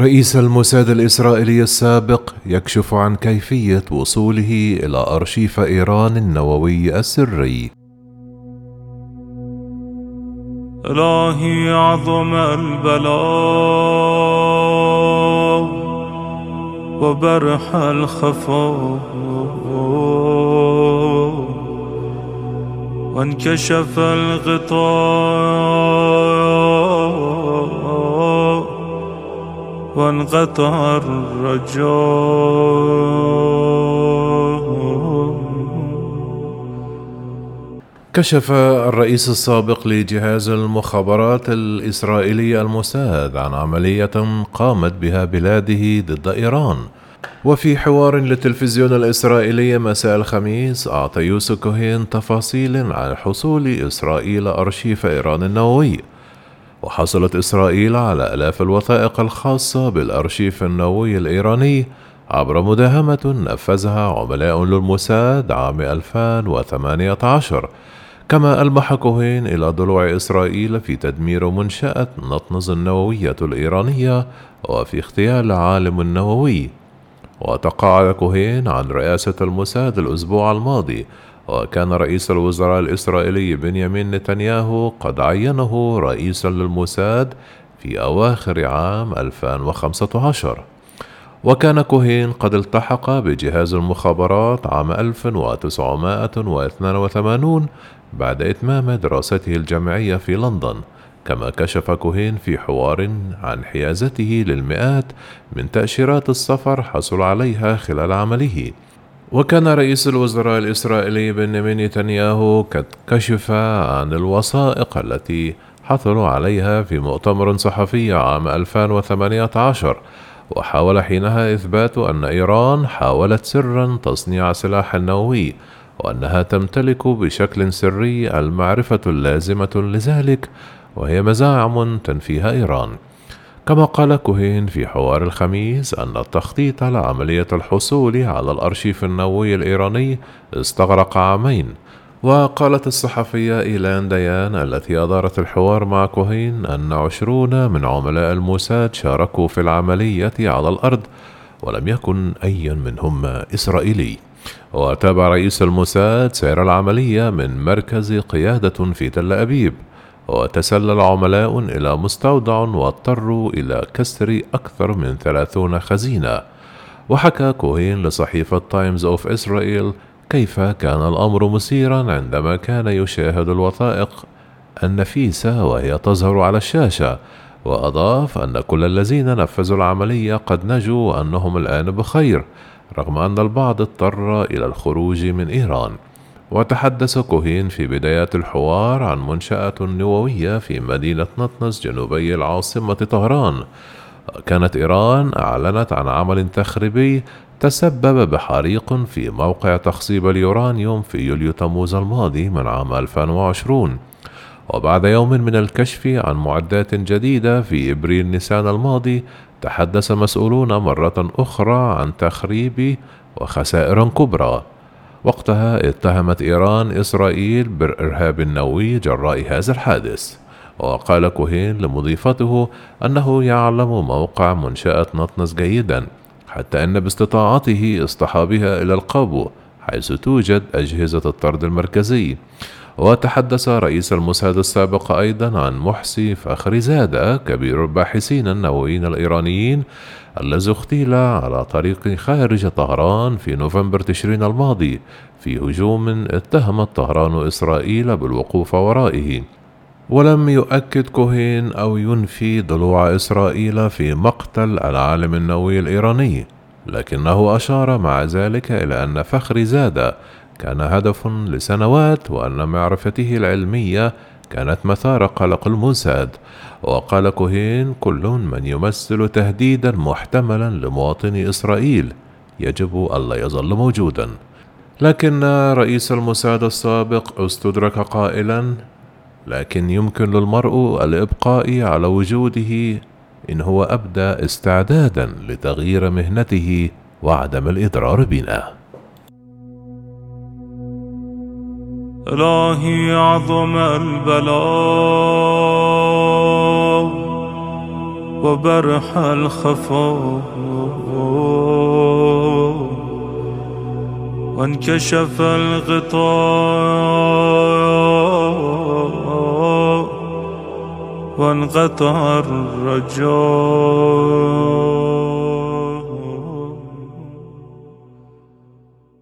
رئيس الموساد الإسرائيلي السابق يكشف عن كيفية وصوله إلى أرشيف إيران النووي السري. إلهي عظم البلاء وبرح الخفاء وانكشف الغطاء وانقطع الرجاء. كشف الرئيس السابق لجهاز المخابرات الإسرائيلي الموساد عن عملية قامت بها بلاده ضد إيران. وفي حوار للتلفزيون الإسرائيلي مساء الخميس أعطى يوسف كوهين تفاصيل عن حصول إسرائيل أرشيف إيران النووي. وحصلت إسرائيل على آلاف الوثائق الخاصة بالأرشيف النووي الإيراني عبر مداهمة نفذها عملاء للموساد عام 2018 كما ألمح كوهين إلى ضلوع إسرائيل في تدمير منشأة نطنز النووية الإيرانية وفي اغتيال عالم نووي وتقاعد كوهين عن رئاسة الموساد الأسبوع الماضي وكان رئيس الوزراء الإسرائيلي بنيامين نتنياهو قد عينه رئيسا للموساد في أواخر عام 2015 وكان كوهين قد التحق بجهاز المخابرات عام 1982 بعد إتمام دراسته الجامعية في لندن كما كشف كوهين في حوار عن حيازته للمئات من تأشيرات السفر حصل عليها خلال عمله. وكان رئيس الوزراء الإسرائيلي بنيامين نتنياهو قد كشف عن الوثائق التي حصلوا عليها في مؤتمر صحفي عام 2018 وحاول حينها إثبات أن إيران حاولت سرا تصنيع سلاح نووي وأنها تمتلك بشكل سري المعرفة اللازمة لذلك وهي مزاعم تنفيها إيران. كما قال كوهين في حوار الخميس أن التخطيط لعملية الحصول على الأرشيف النووي الإيراني استغرق عامين. وقالت الصحفية إيلان ديان التي أدارت الحوار مع كوهين أن عشرون من عملاء الموساد شاركوا في العملية على الأرض ولم يكن أي منهم إسرائيلي. وتابع رئيس الموساد سير العملية من مركز قيادة في تل أبيب. وتسلل عملاء إلى مستودع واضطروا إلى كسر أكثر من ثلاثون خزينة. وحكى كوهين لصحيفة تايمز أوف إسرائيل كيف كان الأمر مثيرا عندما كان يشاهد الوثائق النفيسة وهي تظهر على الشاشة وأضاف أن كل الذين نفذوا العملية قد نجوا وأنهم الآن بخير رغم أن البعض اضطر إلى الخروج من إيران. وتحدث كوهين في بداية الحوار عن منشأة نووية في مدينة نطنز جنوبي العاصمة طهران. كانت إيران أعلنت عن عمل تخريبي تسبب بحريق في موقع تخصيب اليورانيوم في يوليو تموز الماضي من عام 2020 وبعد يوم من الكشف عن معدات جديدة في إبريل نيسان الماضي تحدث مسؤولون مرة أخرى عن تخريب وخسائر كبرى. وقتها اتهمت إيران إسرائيل بالإرهاب النووي جراء هذا الحادث. وقال كوهين لمضيفته أنه يعلم موقع منشأة نطنز جيدا حتى أن باستطاعته اصطحابها إلى القابو حيث توجد أجهزة الطرد المركزي. وتحدث رئيس الموساد السابق أيضا عن محسي فخري زادة كبير الباحثين النوويين الإيرانيين الذي اغتيل على طريق خارج طهران في نوفمبر تشرين الماضي في هجوم اتهمت طهران إسرائيل بالوقوف ورائه. ولم يؤكد كوهين أو ينفي ضلوع إسرائيل في مقتل العالم النووي الإيراني. لكنه أشار مع ذلك إلى أن فخر زاد كان هدف لسنوات وأن معرفته العلمية كانت مثار قلق الموساد وقال كوهين كل من يمثل تهديدا محتملا لمواطني إسرائيل يجب ألا يظل موجودا. لكن رئيس الموساد السابق استدرك قائلا لكن يمكن للمرء الإبقاء على وجوده إن هو أبدى استعدادا لتغيير مهنته وعدم الإضرار بنا. إلهي عظم البلاء وبرح الخفاء وانكشف الغطاء وانقطع الرجاء.